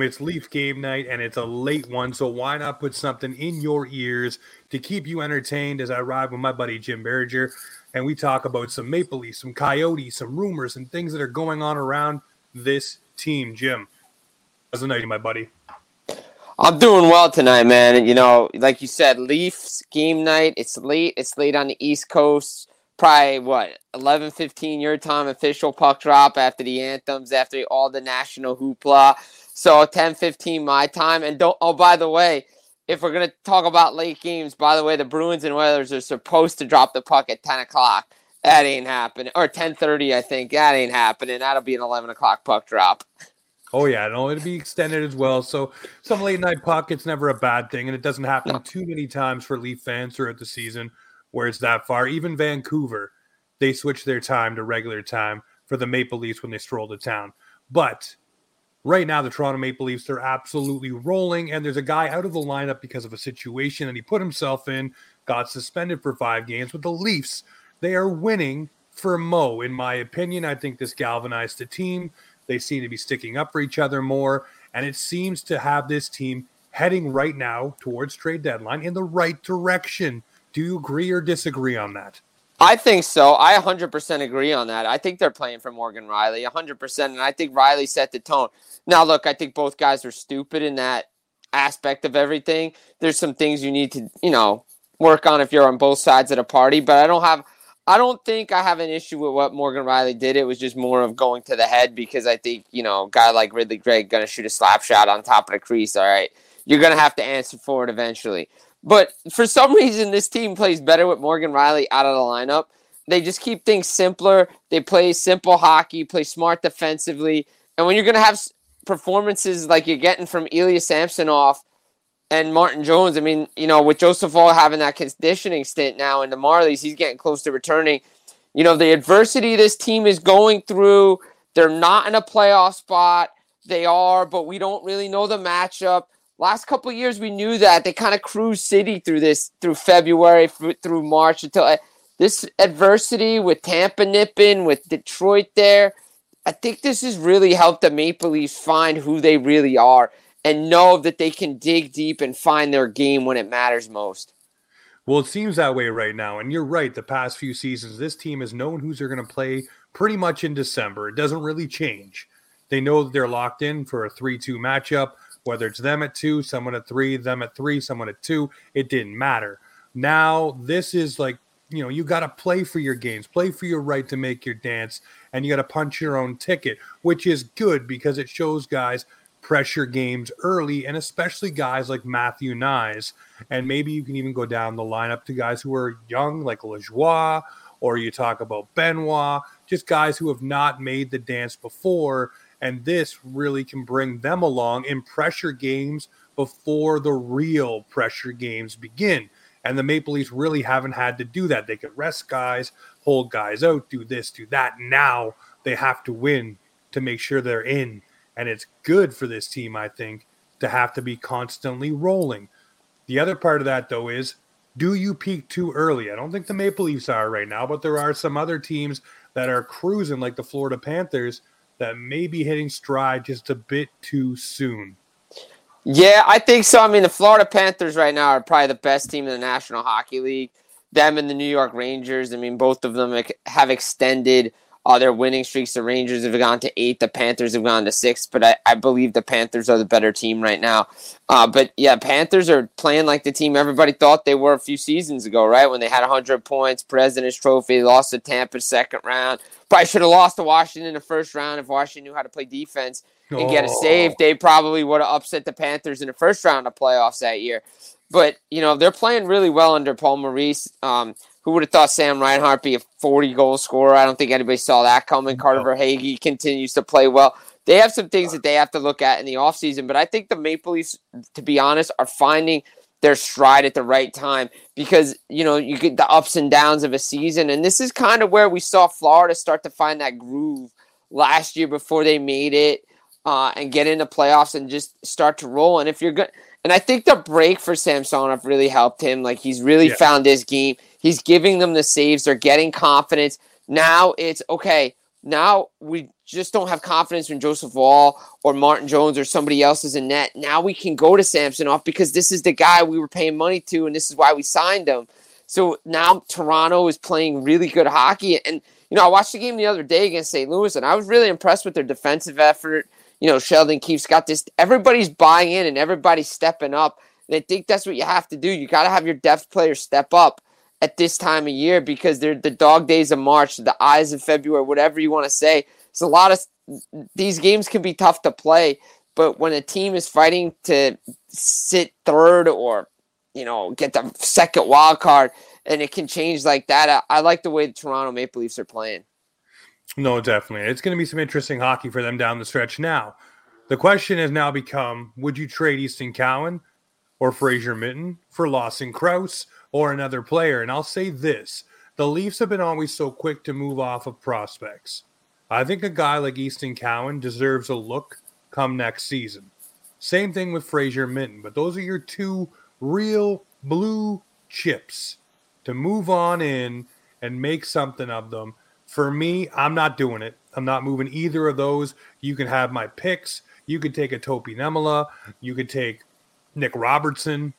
Boom, it's Leaf game night and it's a late one. So why not put something in your ears to keep you entertained as I ride with my buddy Jim Biringer and we talk about some Maple Leafs, some Coyotes, some rumors, and things that are going on around this team. Jim, how's the night, my buddy? I'm doing well tonight, man. You know, like you said, Leafs game night. It's late. It's late on the East Coast probably what 11 15 your time official puck drop after the anthems after all the national hoopla so 10 15 my time and don't oh by the way if we're going to talk about late games by the way the bruins and Oilers are supposed to drop the puck at 10 o'clock that ain't happening or 10.30 i think that ain't happening that'll be an 11 o'clock puck drop Oh yeah, no, it'll be extended as well. So some late night puck, it's never a bad thing, and it doesn't happen no. too many times for Leaf fans throughout the season where it's that far. Even Vancouver, they switch their time to regular time for the Maple Leafs when they stroll to town. But right now, the Toronto Maple Leafs, they're absolutely rolling. And there's a guy out of the lineup because of a situation that he put himself in, got suspended for five games. With the Leafs, they are winning for Mo, in my opinion. I think this galvanized the team. They seem to be sticking up for each other more. And it seems to have this team heading right now towards trade deadline in the right direction. Do you agree or disagree on that? I think so. I 100% agree on that. I think they're playing for Morgan Rielly 100%. And I think Rielly set the tone. Now, look, I think both guys are stupid in that aspect of everything. There's some things you need to, you know, work on if you're on both sides of the party. But I don't have, I don't think I have an issue with what Morgan Rielly did. It was just more of going to the head because I think, you know, a guy like Ridly Greig going to shoot a slap shot on top of the crease. All right. You're going to have to answer for it eventually. But for some reason, this team plays better with Morgan Rielly out of the lineup. They just keep things simpler. They play simple hockey, play smart defensively. And when you're going to have performances like you're getting from Ilya Samsonov and Martin Jones, I mean, you know, with Joseph Woll having that conditioning stint now in the Marlies, he's getting close to returning. You know, the adversity this team is going through, they're not in a playoff spot. They are, but we don't really know the matchup last couple years we knew that they kind of cruise city through this through February through March until uh, this adversity with Tampa nipping with Detroit there. I think this has really helped the Maple Leafs find who they really are and know that they can dig deep and find their game when it matters most. Well, it seems that way right now. And you're right. The past few seasons, this team has known who's they're going to play pretty much in December. It doesn't really change. They know that they're locked in for a 3 2 matchup whether it's them at two, someone at three, them at three, someone at two, it didn't matter. Now, this is like, you know, you got to play for your games, play for your right to make your dance, and you got to punch your own ticket, which is good because it shows guys pressure games early, and especially guys like Matthew Knies. And maybe you can even go down the lineup to guys who are young, like Lajoie, or you talk about Benoit, just guys who have not made the dance before and this really can bring them along in pressure games before the real pressure games begin. And the Maple Leafs really haven't had to do that. They could rest guys, hold guys out, do this, do that. Now they have to win to make sure they're in. And it's good for this team, I think, to have to be constantly rolling. The other part of that, though, is do you peak too early? I don't think the Maple Leafs are right now, but there are some other teams that are cruising, like the Florida Panthers, that may be hitting stride just a bit too soon. Yeah, I think so. I mean, the Florida Panthers right now are probably the best team in the National Hockey League. Them and the New York Rangers. I mean, both of them have extended uh, their winning streaks. The Rangers have gone to eight. The Panthers have gone to six. But I, I believe the Panthers are the better team right now. Uh, but yeah, Panthers are playing like the team everybody thought they were a few seasons ago, right? When they had 100 points, President's Trophy, lost to Tampa second round. Probably should have lost to Washington in the first round if Washington knew how to play defense and get a save. They probably would have upset the Panthers in the first round of playoffs that year. But, you know, they're playing really well under Paul Maurice. Um, who would have thought Sam Reinhart be a 40 goal scorer? I don't think anybody saw that coming. Carter Verhaeghe continues to play well. They have some things that they have to look at in the offseason, but I think the Maple Leafs, to be honest, are finding their stride at the right time because, you know, you get the ups and downs of a season. And this is kind of where we saw Florida start to find that groove last year before they made it uh, and get into playoffs and just start to roll. And if you're good, and I think the break for Samsonov really helped him. Like he's really yeah. found his game. He's giving them the saves. They're getting confidence. Now it's okay. Now we just don't have confidence when Joseph Woll or Martin Jones or somebody else is in net. Now we can go to Samsonov because this is the guy we were paying money to, and this is why we signed him. So now Toronto is playing really good hockey. And, you know, I watched the game the other day against St. Louis, and I was really impressed with their defensive effort. You know, Sheldon Keefe's got this. Everybody's buying in and everybody's stepping up. And I think that's what you have to do. You got to have your depth players step up at this time of year because they're the dog days of March, the eyes of February, whatever you want to say. It's a lot of these games can be tough to play, but when a team is fighting to sit third or you know get the second wild card, and it can change like that. I, I like the way the Toronto Maple Leafs are playing. No, definitely. It's going to be some interesting hockey for them down the stretch. Now, the question has now become: Would you trade Easton Cowan or Fraser Minten for Lawson Crouse? Or another player. And I'll say this the Leafs have been always so quick to move off of prospects. I think a guy like Easton Cowan deserves a look come next season. Same thing with Fraser Minten, but those are your two real blue chips to move on in and make something of them. For me, I'm not doing it. I'm not moving either of those. You can have my picks. You could take a Topi Niemelä. You could take Nick Robertson.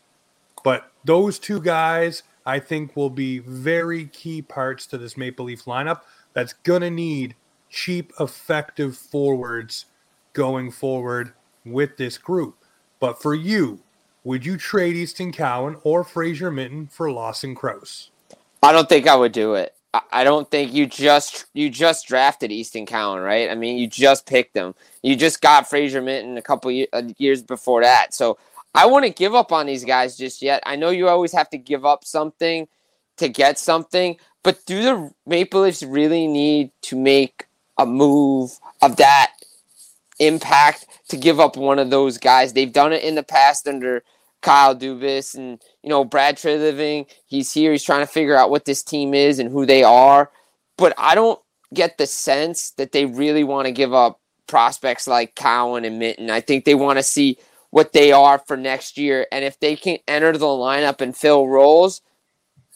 But those two guys, I think, will be very key parts to this Maple Leaf lineup that's going to need cheap, effective forwards going forward with this group. But for you, would you trade Easton Cowan or Fraser Minten for Lawson Crouse? I don't think I would do it. I don't think you just you just drafted Easton Cowan, right? I mean, you just picked him. You just got Fraser Minten a couple uh, years before that. So I wouldn't give up on these guys just yet. I know you always have to give up something to get something, but do the Maple Leafs really need to make a move of that impact to give up one of those guys? They've done it in the past under Kyle Dubas and you know Brad Treliving. He's here. He's trying to figure out what this team is and who they are. But I don't get the sense that they really want to give up prospects like Cowan and Minten. I think they want to see what they are for next year. And if they can enter the lineup and fill roles,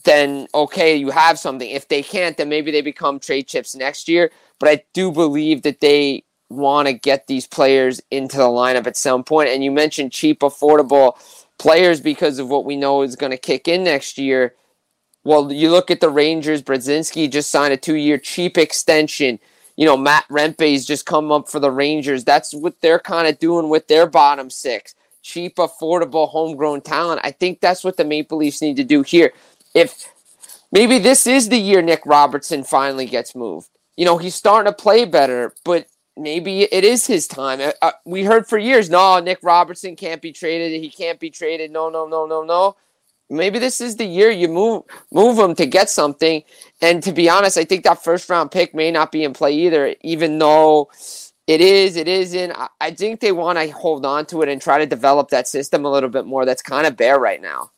then okay, you have something. If they can't, then maybe they become trade chips next year. But I do believe that they want to get these players into the lineup at some point. And you mentioned cheap, affordable players because of what we know is going to kick in next year. Well, you look at the Rangers, Brodzinski just signed a two year cheap extension you know, Matt Rempe's just come up for the Rangers. That's what they're kind of doing with their bottom six. Cheap, affordable, homegrown talent. I think that's what the Maple Leafs need to do here. If maybe this is the year Nick Robertson finally gets moved. You know, he's starting to play better, but maybe it is his time. Uh, uh we heard for years, no, Nick Robertson can't be traded. He can't be traded. No, no, no, no, no maybe this is the year you move move them to get something. And to be honest, I think that first round pick may not be in play either, even though it is, it isn't. I think they want to hold on to it and try to develop that system a little bit more. That's kind of bare right now.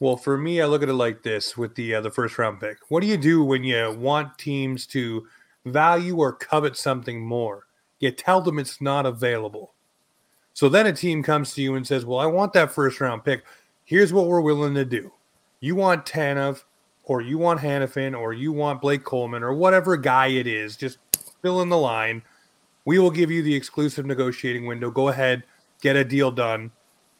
Well, for me, I look at it like this with the uh, the first round pick. What do you do when you want teams to value or covet something more? You tell them it's not available. So then a team comes to you and says, "Well, I want that first round pick here's what we're willing to do. you want Tanev or you want Hanifin or you want Blake Coleman or whatever guy it is, just fill in the line. We will give you the exclusive negotiating window. Go ahead, get a deal done.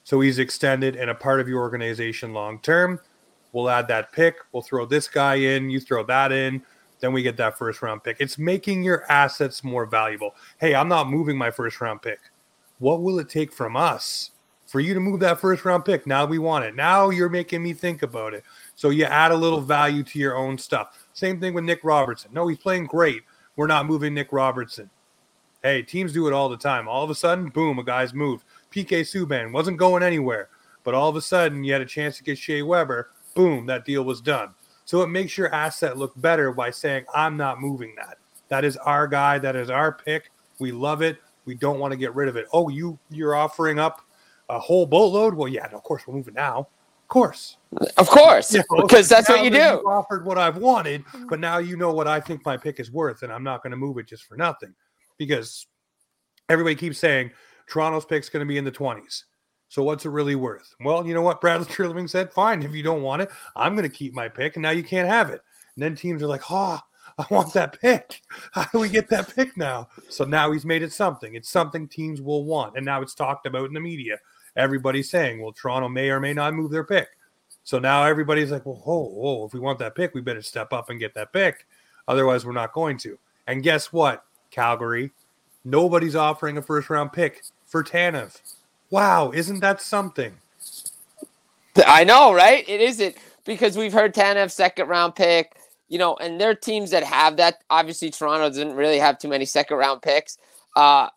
So he's extended and a part of your organization long term. We'll add that pick. We'll throw this guy in. You throw that in. Then we get that first round pick. It's making your assets more valuable. Hey, I'm not moving my first round pick. What will it take from us for you to move that first round pick? Now we want it. Now you're making me think about it. So you add a little value to your own stuff. Same thing with Nick Robertson. No, he's playing great. We're not moving Nick Robertson. Hey, teams do it all the time. All of a sudden, boom, a guy's moved. PK Subban wasn't going anywhere, but all of a sudden you had a chance to get Shea Weber. Boom, that deal was done. So it makes your asset look better by saying, I'm not moving that. That is our guy. That is our pick. We love it. We don't want to get rid of it. Oh, you you're offering up a whole boatload? Well, yeah, no, of course we're moving now. Of course. Of course. You know, because that's what you do. offered what I've wanted, mm-hmm. but now you know what I think my pick is worth, and I'm not going to move it just for nothing. Because everybody keeps saying Toronto's pick's going to be in the 20s. So what's it really worth? Well, you know what? Bradley Treliving said, fine, if you don't want it, I'm going to keep my pick, and now you can't have it. And then teams are like, oh, I want that pick. How do we get that pick now? So now he's made it something. It's something teams will want. And now it's talked about in the media everybody's saying, well, Toronto may or may not move their pick. So now everybody's like, well, whoa, if we want that pick, we better step up and get that pick. Otherwise, we're not going to. And guess what, Calgary? Nobody's offering a first round pick for Tanev. Wow, isn't that something? I know, right? It isn't because we've heard Tanev second round pick, you know, and there are teams that have that. Obviously, Toronto doesn't really have too many second round picks uh,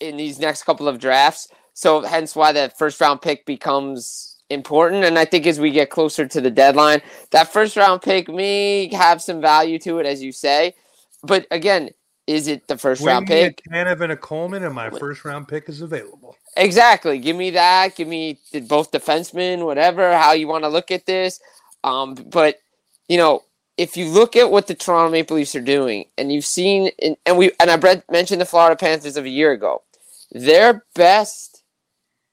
in these next couple of drafts. So hence why that first round pick becomes important. And I think as we get closer to the deadline, that first round pick may have some value to it, as you say. But again, is it the first round pick? Tanev and a Coleman, and my first round pick is available. Exactly. Give me that. Give me both defensemen, whatever. How you want to look at this. Um, but you know, if you look at what the Toronto Maple Leafs are doing, and you've seen, and we, and I mentioned the Florida Panthers of a year ago, their best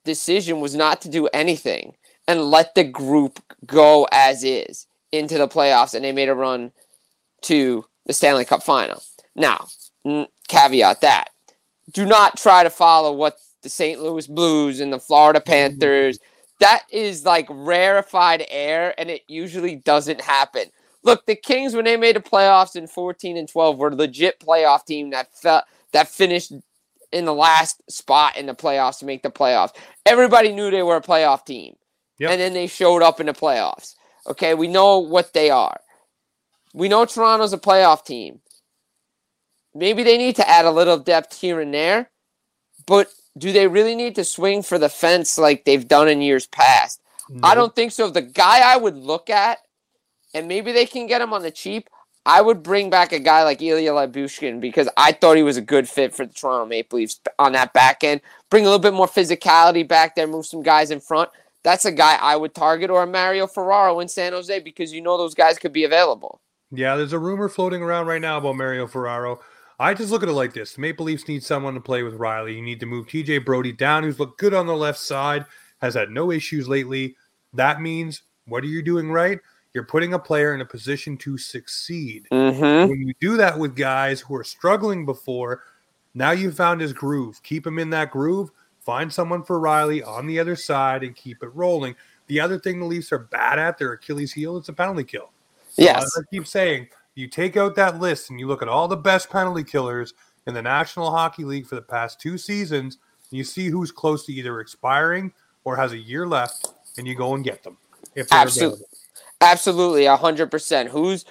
decision was not to do anything and let the group go as is into the playoffs, and they made a run to the Stanley Cup final. Now, caveat that do not try to follow what the St. Louis Blues and the Florida mm-hmm. Panthers. That is like rarefied air, and it usually doesn't happen. Look, the Kings when they made the playoffs in 14 and 12 were a legit playoff team that felt that finished in the last spot in the playoffs to make the playoffs. Everybody knew they were a playoff team. Yep. And then they showed up in the playoffs. Okay, we know what they are. We know Toronto's a playoff team. Maybe they need to add a little depth here and there, but do they really need to swing for the fence like they've done in years past? I don't think so. The guy I would look at, and maybe they can get him on the cheap, I would bring back a guy like Ilya Lyubushkin because I thought he was a good fit for the Toronto Maple Leafs on that back end. Bring a little bit more physicality back there, move some guys in front. That's a guy I would target, or a Mario Ferraro in San Jose because you know those guys could be available. Yeah, there's a rumor floating around right now about Mario Ferraro. I just look at it like this: the Maple Leafs need someone to play with Rielly. You need to move TJ Brodie down, who's looked good on the left side, has had no issues lately. That means what are you doing right? You're putting a player in a position to succeed. Mm-hmm. When you do that with guys who are struggling before, now you found his groove. Keep him in that groove. Find someone for Rielly on the other side and keep it rolling. The other thing the Leafs are bad at, their Achilles heel, it's a penalty kill. So yes. As I keep saying, you take out that list and you look at all the best penalty killers in the National Hockey League for the past two seasons, and you see who's close to either expiring or has a year left, and you go and get them. If Absolutely. Available. Absolutely, hundred percent. Who's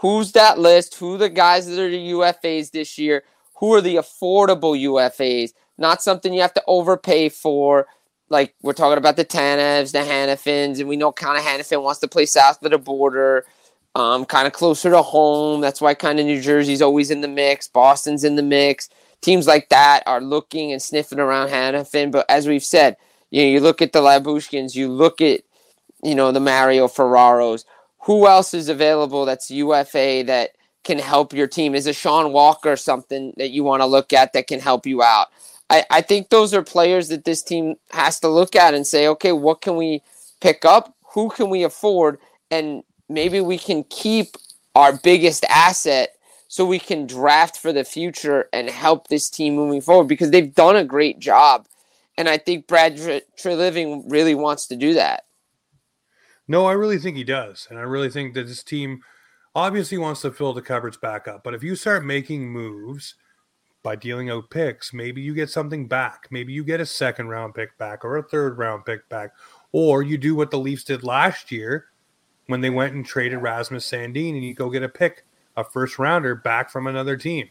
who's that list? Who the guys that are the UFAs this year? Who are the affordable UFAs? Not something you have to overpay for. Like we're talking about the Tanevs, the Hanifins, and we know kind of Hanifin wants to play south of the border, um, kind of closer to home. That's why kind of New Jersey's always in the mix. Boston's in the mix. Teams like that are looking and sniffing around Hanifin. But as we've said, you know, you look at the Lyubushkins, you look at you know, the Mario Ferraros. Who else is available that's UFA that can help your team? Is a Sean Walker something that you want to look at that can help you out? I, I think those are players that this team has to look at and say, okay, what can we pick up? Who can we afford? and maybe we can keep our biggest asset so we can draft for the future and help this team moving forward because they've done a great job. And I think Brad Treliving really wants to do that. No, I really think he does. And I really think that this team obviously wants to fill the cupboards back up. But if you start making moves by dealing out picks, maybe you get something back. Maybe you get a second round pick back or a third round pick back. Or you do what the Leafs did last year when they went and traded Rasmus Sandin and you go get a pick a first rounder back from another team.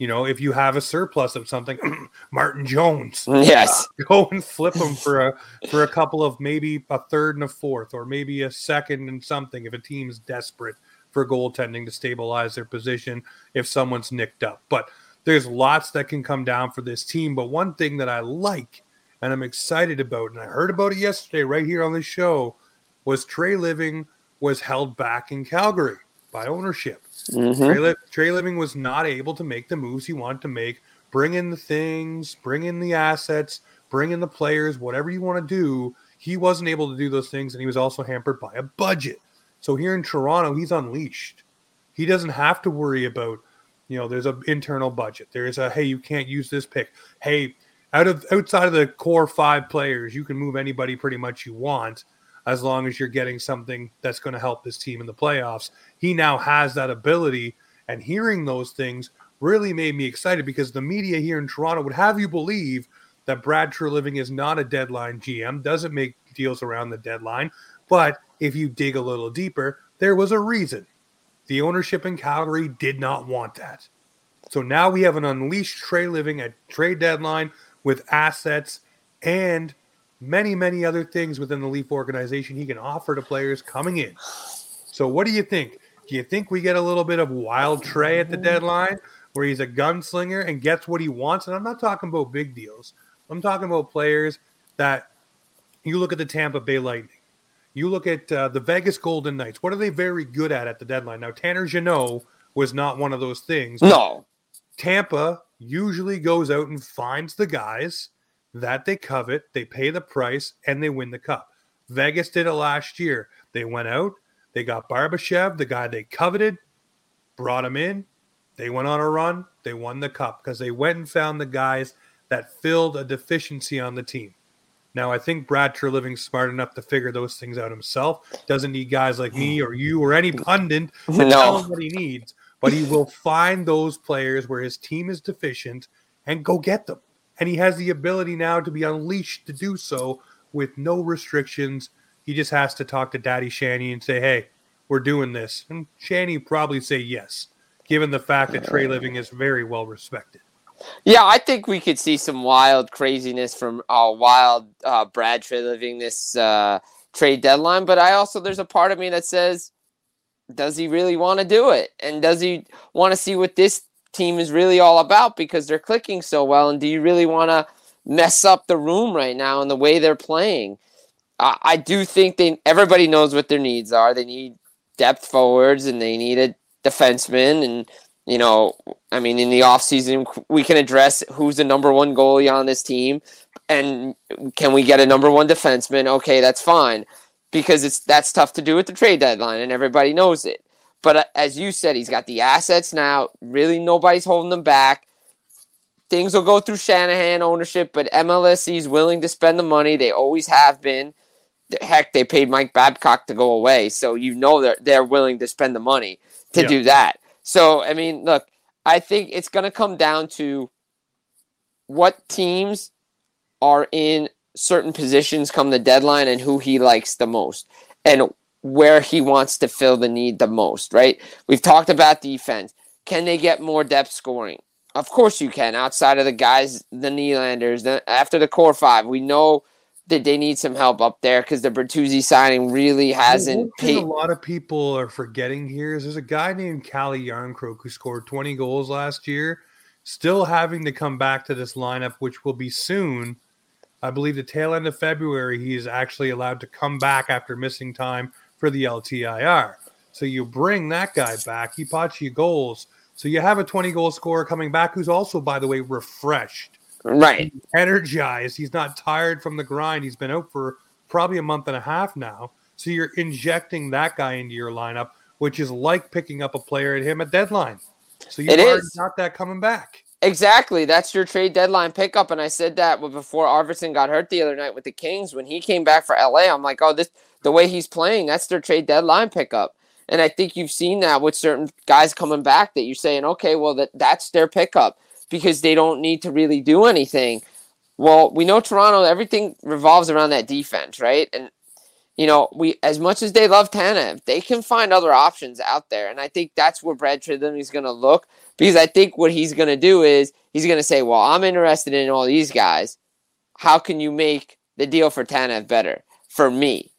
You know, if you have a surplus of something, Martin Jones, mm, yes, go and flip him for a for a couple of maybe a third and a fourth, or maybe a second and something. If a team's desperate for goaltending to stabilize their position, if someone's nicked up, but there's lots that can come down for this team. But one thing that I like and I'm excited about, and I heard about it yesterday right here on the show, was Treliving was held back in Calgary by ownership. Mm-hmm. Trey, Treliving was not able to make the moves he wanted to make, bring in the things, bring in the assets, bring in the players, whatever you want to do. He wasn't able to do those things, and he was also hampered by a budget. So here in Toronto, he's unleashed. He doesn't have to worry about, you know, there's an internal budget. There's a hey, you can't use this pick. Hey, out of outside of the core five players, you can move anybody pretty much you want as long as you're getting something that's going to help this team in the playoffs. He now has that ability, and hearing those things really made me excited because the media here in Toronto would have you believe that Brad Treliving is not a deadline GM, doesn't make deals around the deadline. But if you dig a little deeper, there was a reason. The ownership in Calgary did not want that. So now we have an unleashed Treliving at trade deadline with assets and many, many other things within the Leaf organization he can offer to players coming in. So, what do you think? Do you think we get a little bit of wild Trey at the deadline where he's a gunslinger and gets what he wants? And I'm not talking about big deals. I'm talking about players that you look at the Tampa Bay Lightning. You look at uh, the Vegas Golden Knights. What are they very good at at the deadline? Now, Tanner Jeannot was not one of those things. No. Tampa usually goes out and finds the guys that they covet, they pay the price, and they win the cup. Vegas did it last year. They went out, they got Barbashev, the guy they coveted, brought him in. They went on a run, they won the cup because they went and found the guys that filled a deficiency on the team. Now, I think Brad Treliving's smart enough to figure those things out himself. Doesn't need guys like me or you or any pundit to no. tell him what he needs, but he will find those players where his team is deficient and go get them and he has the ability now to be unleashed to do so with no restrictions. He just has to talk to Daddy Shanny and say, "Hey, we're doing this," and Shanny probably say yes, given the fact that Treliving is very well respected. Yeah, I think we could see some wild craziness from uh, wild uh, Brad Treliving this uh, trade deadline, but I also there's a part of me that says, does he really want to do it, and does he want to see what this team is really all about because they're clicking so well. And do you really want to mess up the room right now in the way they're playing? I, I do think they everybody knows what their needs are. They need depth forwards and they need a defenseman and you know, I mean, in the offseason, we can address who's the number one goalie on this team, and can we get a number one defenseman? Okay, that's fine, because it's that's tough to do at the trade deadline, and everybody knows it. But uh, as you said, he's got the assets now. Really, nobody's holding them back. Things will go through Shanahan ownership, but MLSE is willing to spend the money. They always have been. Heck, they paid Mike Babcock to go away, so you know they're they're willing to spend the money to yeah. do that. So I mean, look, I think it's going to come down to what teams are in certain positions come the deadline and who he likes the most. And where he wants to fill the need the most, right? We've talked about defense. Can they get more depth scoring? Of course you can. Outside of the guys, the Nylanders, the, after the core five, we know that they need some help up there because the Bertuzzi signing really hasn't. Paid. A lot of people are forgetting here is there's a guy named Calle Jarnkrok who scored 20 goals last year, still having to come back to this lineup, which will be soon. I believe the tail end of February, he is actually allowed to come back after missing time for the LTIR. So you bring that guy back. He pots you goals. So you have a 20 goal scorer coming back who's also, by the way, refreshed. Right. Energized. He's not tired from the grind. He's been out for probably a month and a half now. So you're injecting that guy into your lineup, which is like picking up a player at him at deadline. So already is. got that coming back. Exactly. That's your trade deadline pickup. And I said that before Arvidsson got hurt the other night with the Kings. When he came back for LA, I'm like, oh, this the way he's playing, that's their trade deadline pickup. And I think you've seen that with certain guys coming back that you're saying, okay, well that that's their pickup because they don't need to really do anything. Well, we know Toronto, everything revolves around that defense, right? And you know, we as much as they love Tanev, they can find other options out there. And I think that's where Brad Treliving is going to look because I think what he's going to do is he's going to say, "Well, I'm interested in all these guys. How can you make the deal for Tanev better for me?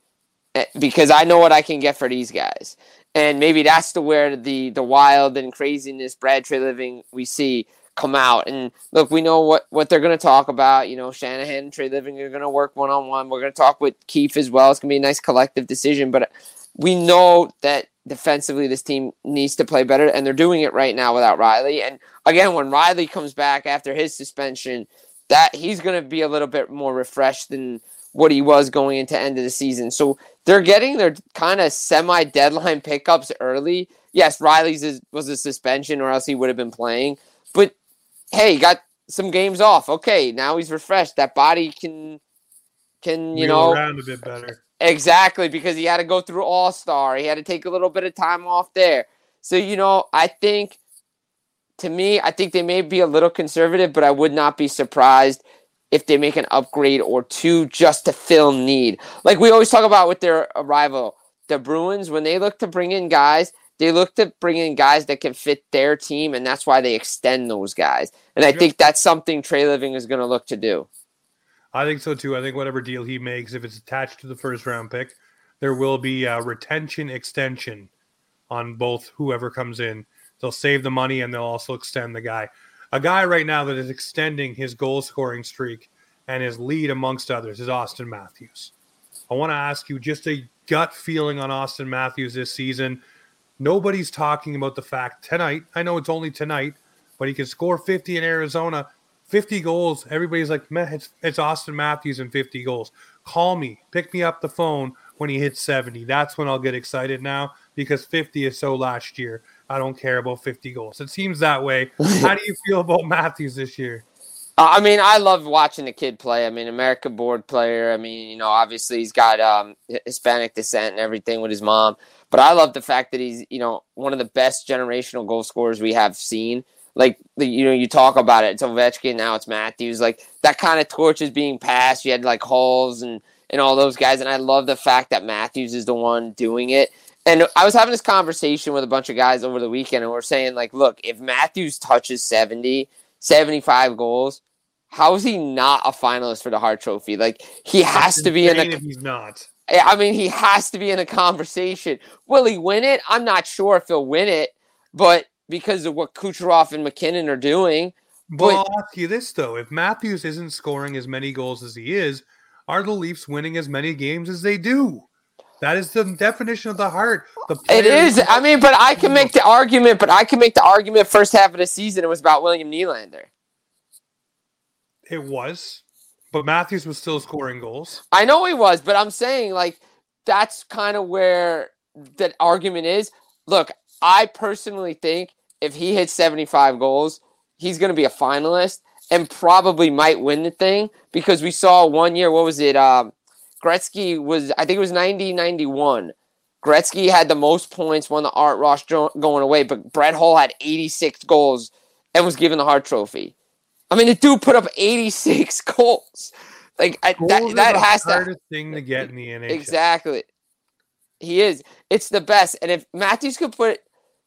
Eh, Because I know what I can get for these guys." And maybe that's the where the the wild and craziness Brad Treliving we see come out. And look, we know what what they're going to talk about. You know, Shanahan and Treliving are going to work one on one. We're going to talk with Keefe as well. It's going to be a nice collective decision. But we know that defensively this team needs to play better, and they're doing it right now without Rielly. And again, when Rielly comes back after his suspension, that he's going to be a little bit more refreshed than what he was going into end of the season. So they're getting their kind of semi deadline pickups early. Yes, Rielly's is, was a suspension, or else he would have been playing. But hey, he got some games off. Okay, now he's refreshed. That body can can you Wheel know around a bit better. Exactly, because he had to go through All Star. He had to take a little bit of time off there. So, you know, I think to me, I think they may be a little conservative, but I would not be surprised if they make an upgrade or two just to fill need. Like we always talk about with their arrival, the Bruins, when they look to bring in guys, they look to bring in guys that can fit their team, and that's why they extend those guys. And I think that's something Treliving is going to look to do. I think so too. I think whatever deal he makes, if it's attached to the first round pick, there will be a retention extension on both whoever comes in. They'll save the money and they'll also extend the guy. A guy right now that is extending his goal scoring streak and his lead amongst others is Auston Matthews. I want to ask you just a gut feeling on Auston Matthews this season. Nobody's talking about the fact tonight. I know it's only tonight, but he can score 50 in Arizona. 50 goals. Everybody's like, man, it's, it's Auston Matthews and 50 goals. Call me, pick me up the phone when he hits 70. That's when I'll get excited now because 50 is so last year. I don't care about 50 goals. It seems that way. How do you feel about Matthews this year? Uh, I mean, I love watching the kid play. I mean, American board player. I mean, you know, obviously he's got um, Hispanic descent and everything with his mom. But I love the fact that he's, you know, one of the best generational goal scorers we have seen. Like, you know, you talk about it. It's Ovechkin, now it's Matthews. Like, that kind of torch is being passed. You had, like, Halls and, and all those guys. And I love the fact that Matthews is the one doing it. And I was having this conversation with a bunch of guys over the weekend, and we're saying, like, look, if Matthews touches 70, 75 goals, how is he not a finalist for the Hart Trophy? Like, he has to be in the. if he's not. I mean, he has to be in a conversation. Will he win it? I'm not sure if he'll win it, but because of what Kucherov and MacKinnon are doing, Well, But- I'll ask you this though: if Matthews isn't scoring as many goals as he is, are the Leafs winning as many games as they do? That is the definition of the Hart. The it is. I mean, but I can make the argument. But I can make the argument. First half of the season, it was about William Nylander. it was, but Matthews was still scoring goals. I know he was, but I'm saying like that's kind of where that argument is. Look, I personally think if he hits 75 goals, he's going to be a finalist and probably might win the thing because we saw one year. What was it? Um, Gretzky was, I think it was 90 91. Gretzky had the most points, won the Art Ross jo- going away, but Brett Hull had 86 goals and was given the Hart Trophy. I mean, the dude put up 86 goals. Like I, that, that has to be the hardest thing to get in the NHL. Exactly. He is. It's the best. And if Matthews could put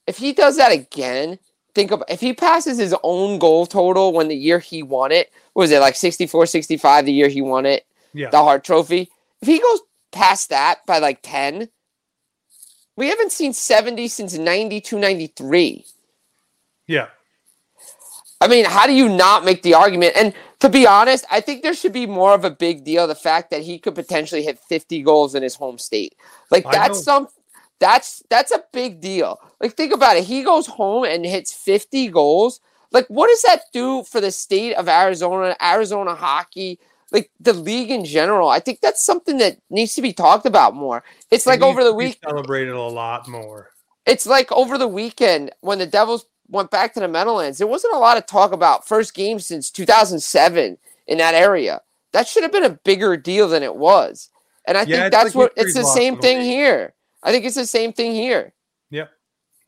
if he does that again, think of if he passes his own goal total when the year he won it, was it like 64 65 the year he won it, Yeah, the Hart Trophy? If he goes past that by like 10, we haven't seen 70 since 92 93. yeah. I mean, how do you not make the argument? And to be honest, I think there should be more of a big deal the fact that he could potentially hit 50 goals in his home state. Like that's some that's that's a big deal. Like think about it. He goes home and hits 50 goals. Like what does that do for the state of Arizona, Arizona hockey? Like the league in general. I think that's something that needs to be talked about more. It's like over the week celebrated a lot more. It's like over the weekend when the Devils went back to the Meadowlands. There wasn't a lot of talk about first game since 2007 in that area. That should have been a bigger deal than it was. And I yeah, think that's like what it's the same thing here. I think it's the same thing here. Yep.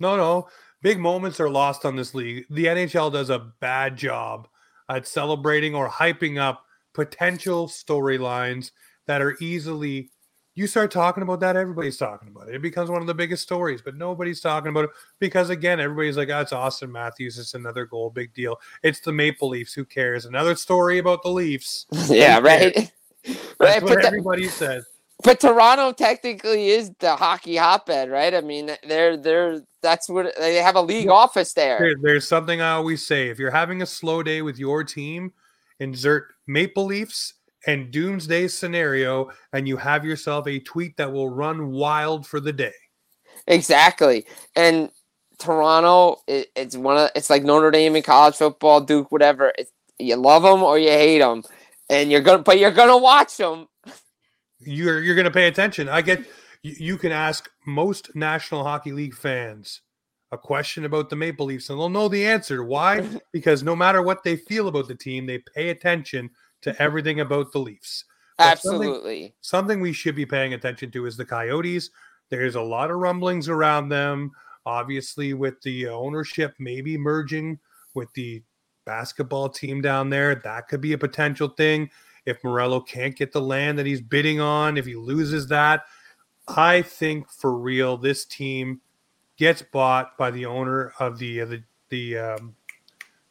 No, no. Big moments are lost on this league. The NHL does a bad job at celebrating or hyping up potential storylines that are easily you start talking about that, everybody's talking about it. It becomes one of the biggest stories, but nobody's talking about it because again, everybody's like, oh, it's auston Matthews, it's another goal, big deal. It's the Maple Leafs, who cares? Another story about the Leafs. yeah, right. That's right, what everybody the, says. But Toronto technically is the hockey hotbed, right? I mean, they're they're that's what they have a league office there. there. There's something I always say: if you're having a slow day with your team, insert Maple Leafs and doomsday scenario, and you have yourself a tweet that will run wild for the day. Exactly. And Toronto, it, it's one of it's like Notre Dame in college football, Duke, whatever. It's, you love them or you hate them, and you're gonna, but you're gonna watch them. You're you're gonna pay attention. I get. You, you can ask most National Hockey League fans a question about the Maple Leafs, and they'll know the answer. Why? Because no matter what they feel about the team, they pay attention to mm-hmm. everything about the Leafs. But Absolutely. Something, something, we should be paying attention to is the Coyotes. There's a lot of rumblings around them. Obviously, with the ownership maybe merging with the basketball team down there, that could be a potential thing. If Meruelo can't get the land that he's bidding on, if he loses that, I think for real, this team gets bought by the owner of the uh, the the um,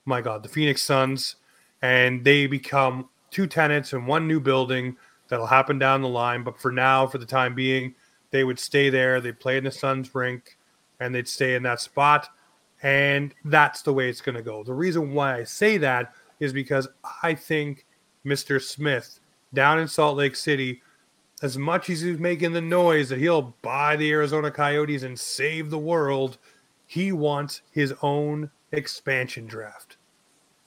my God, the Phoenix Suns, and they become two tenants in one new building that'll happen down the line. But for now, for the time being, they would stay there. They play in the Suns rink and they'd stay in that spot. And that's the way it's going to go. The reason why I say that is because I think Mr. Smith down in Salt Lake City, as much as he's making the noise that he'll buy the Arizona Coyotes and save the world, he wants his own expansion draft.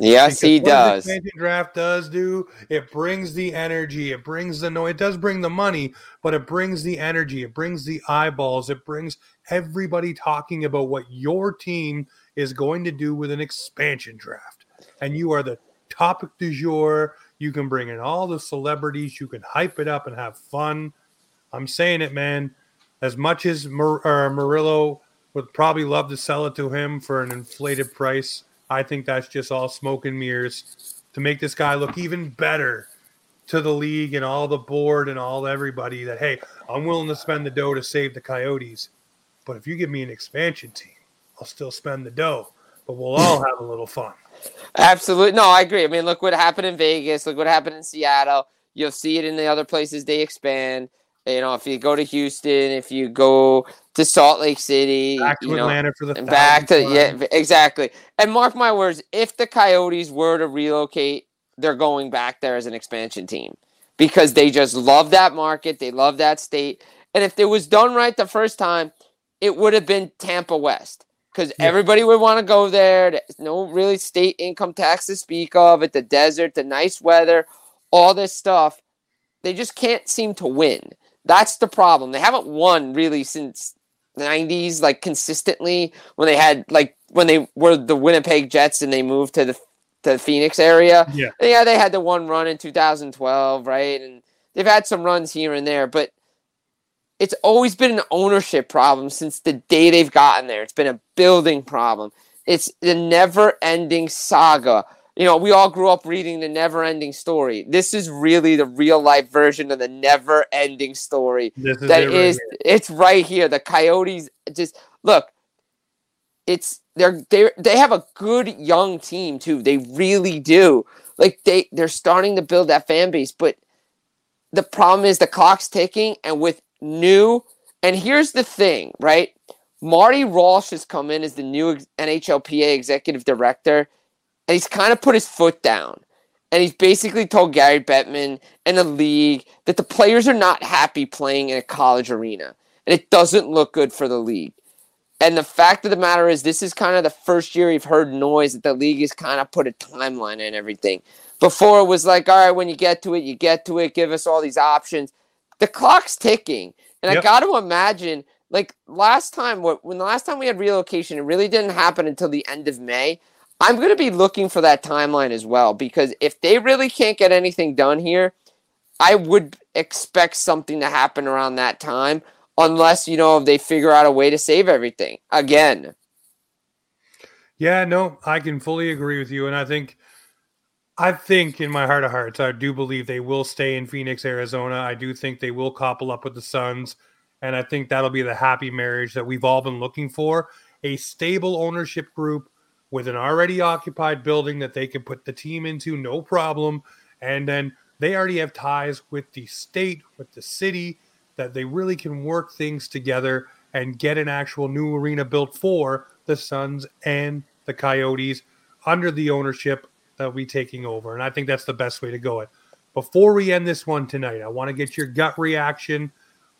Yes, he does. The draft does do it brings the energy, it brings the noise. it does bring the money, but it brings the energy, it brings the eyeballs, it brings everybody talking about what your team is going to do with an expansion draft, and you are the topic du jour. You can bring in all the celebrities, you can hype it up and have fun. I'm saying it, man. As much as Mur- uh, Meruelo would probably love to sell it to him for an inflated price I think that's just all smoke and mirrors to make this guy look even better to the league and all the board and all everybody that hey, I'm willing to spend the dough to save the Coyotes, but if you give me an expansion team, I'll still spend the dough, but we'll all have a little fun. Absolutely. No, I agree. I mean, look what happened in Vegas, look what happened in Seattle. You'll see it in the other places they expand. You know, if you go to Houston, if you go to Salt Lake City, back to you know, Atlanta for the back to time. yeah, exactly. And mark my words, if the Coyotes were to relocate, they're going back there as an expansion team because they just love that market, they love that state, and if it was done right the first time, it would have been Tampa West because yeah. everybody would want to go there. There's no really state income tax to speak of at the desert, the nice weather, all this stuff. They just can't seem to win. That's the problem. They haven't won really since the 90s, like consistently when they had like when they were the Winnipeg Jets and they moved to the to the Phoenix area. Yeah. Yeah, they had the one run in 2012, right? And they've had some runs here and there, but it's always been an ownership problem since the day they've gotten there. It's been a building problem. It's the never ending saga you know, we all grew up reading the never ending story. This is really the real life version of the never ending story. This is that it is, right it's right here. The Coyotes just look, it's they're they they have a good young team too. They really do. Like they they're starting to build that fan base, but the problem is the clock's ticking and with new and here's the thing, right? Marty Walsh has come in as the new NHLPA executive director and he's kind of put his foot down. And he's basically told Gary Bettman and the league that the players are not happy playing in a college arena. And it doesn't look good for the league. And the fact of the matter is, this is kind of the first year we've heard noise that the league has kind of put a timeline and everything. Before it was like, all right, when you get to it, you get to it. Give us all these options. The clock's ticking, and yep. I got to imagine, like last time, what when the last time we had relocation, it really didn't happen until the end of May. I'm going to be looking for that timeline as well because if they really can't get anything done here, I would expect something to happen around that time, unless you know they figure out a way to save everything again. Yeah, no, I can fully agree with you, and I think, I think in my heart of hearts, I do believe they will stay in Phoenix, Arizona. I do think they will couple up with the Suns, and I think that'll be the happy marriage that we've all been looking for: a stable ownership group with an already occupied building that they can put the team into, no problem, and then they already have ties with the state, with the city, that they really can work things together and get an actual new arena built for the Suns and the Coyotes under the ownership Uh, that will be taking over. And I think that's the best way to go it. Before we end this one tonight, I want to get your gut reaction.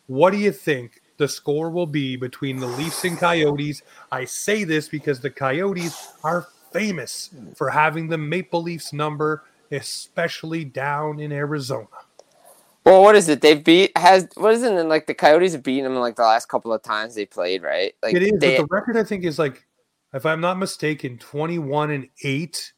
What do you think the score will be between the Leafs and Coyotes? I say this because the Coyotes are famous for having the Maple Leafs number especially down in Arizona. Well, what is it? They've beat has what is it? And like the Coyotes have beaten them like the last couple of times they played, right? Like it is. They, the record I think is like, if I'm not mistaken, 21 and eight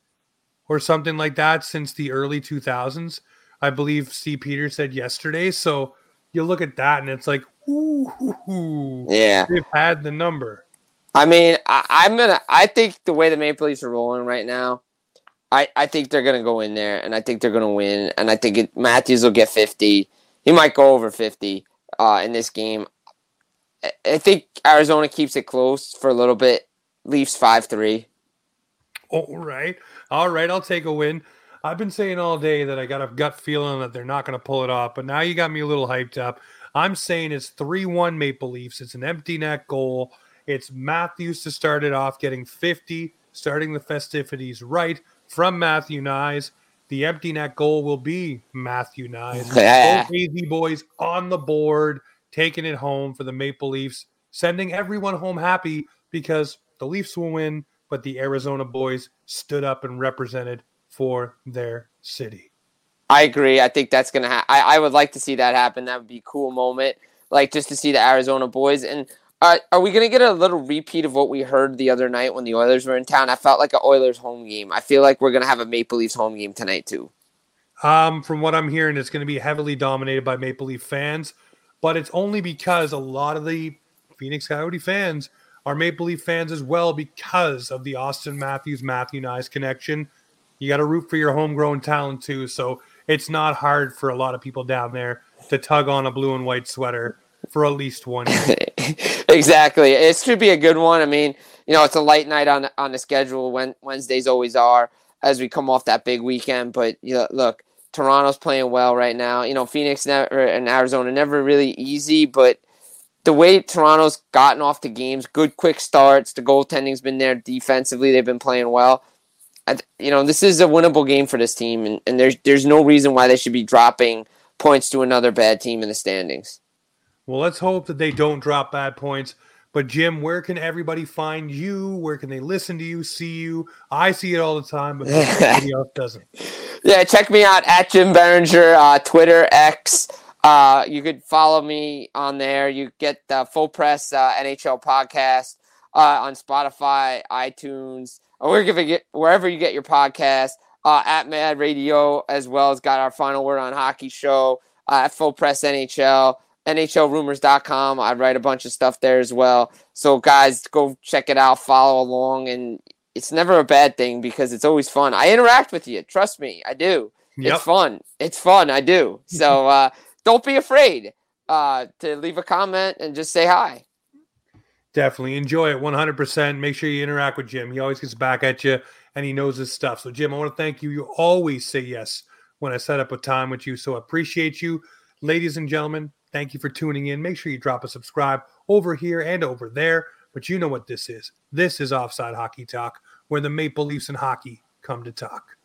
or something like that since the early 2000s. I believe Steve Peter said yesterday. So you look at that and it's like, ooh, yeah, they've had the number. I mean, I, am gonna. I think the way the Maple Leafs are rolling right now, I, I think they're going to go in there and I think they're going to win. And I think it, Matthews will get 50. He might go over 50 uh, in this game. I, I think Arizona keeps it close for a little bit. Leafs 5 3. All right. All right. I'll take a win. I've been saying all day that I got a gut feeling that they're not going to pull it off, but now you got me a little hyped up. I'm saying it's 3 1 Maple Leafs. It's an empty net goal. It's Matthews to start it off, getting 50, starting the festivities right from Matthew Knies. The empty net goal will be Matthew Knies. Both AZ boys on the board, taking it home for the Maple Leafs, sending everyone home happy because the Leafs will win, but the Arizona boys stood up and represented for their city. I agree. I think that's gonna. Ha- I I would like to see that happen. That would be a cool moment, like just to see the Arizona boys. And uh, are we going to get a little repeat of what we heard the other night when the Oilers were in town? I felt like an Oilers home game. I feel like we're going to have a Maple Leafs home game tonight too. Um, from what I'm hearing, it's going to be heavily dominated by Maple Leaf fans, but it's only because a lot of the Phoenix Coyote fans are Maple Leaf fans as well because of the Auston Matthews Matthew Knies connection. You got to root for your homegrown talent too, so it's not hard for a lot of people down there to tug on a blue and white sweater for at least one exactly. It should be a good one. I mean, you know, it's a light night on on the schedule. When Wednesdays always are as we come off that big weekend. But you know, look, Toronto's playing well right now. You know, Phoenix never and Arizona never really easy, but the way Toronto's gotten off the games, good quick starts. The goaltending's been there defensively. They've been playing well. I, you know, this is a winnable game for this team, and, and there's there's no reason why they should be dropping points to another bad team in the standings. Well, let's hope that they don't drop bad points. But Jim, where can everybody find you? Where can they listen to you, see you? I see it all the time, but nobody else doesn't. Yeah, check me out at Jim Biringer, uh, Twitter, X. Uh, you could follow me on there. You get the full press uh, NHL podcast uh, on Spotify, iTunes, or we're giving it wherever you get your podcast. Uh, at Mad Radio as well as got our final word on hockey show uh, at Full Press NHL. NHLrumors.com. I write a bunch of stuff there as well. So, guys, go check it out, follow along, and it's never a bad thing because it's always fun. I interact with you. Trust me, I do. Yep. It's fun. It's fun. I do. So, uh, don't be afraid uh, to leave a comment and just say hi. Definitely enjoy it 100%. Make sure you interact with Jim. He always gets back at you and he knows his stuff. So, Jim, I want to thank you. You always say yes when I set up a time with you. So, I appreciate you. Ladies and gentlemen, Thank you for tuning in. Make sure you drop a subscribe over here and over there. But you know what this is. This is Offside Hockey Talk, where the Maple Leafs and hockey come to talk.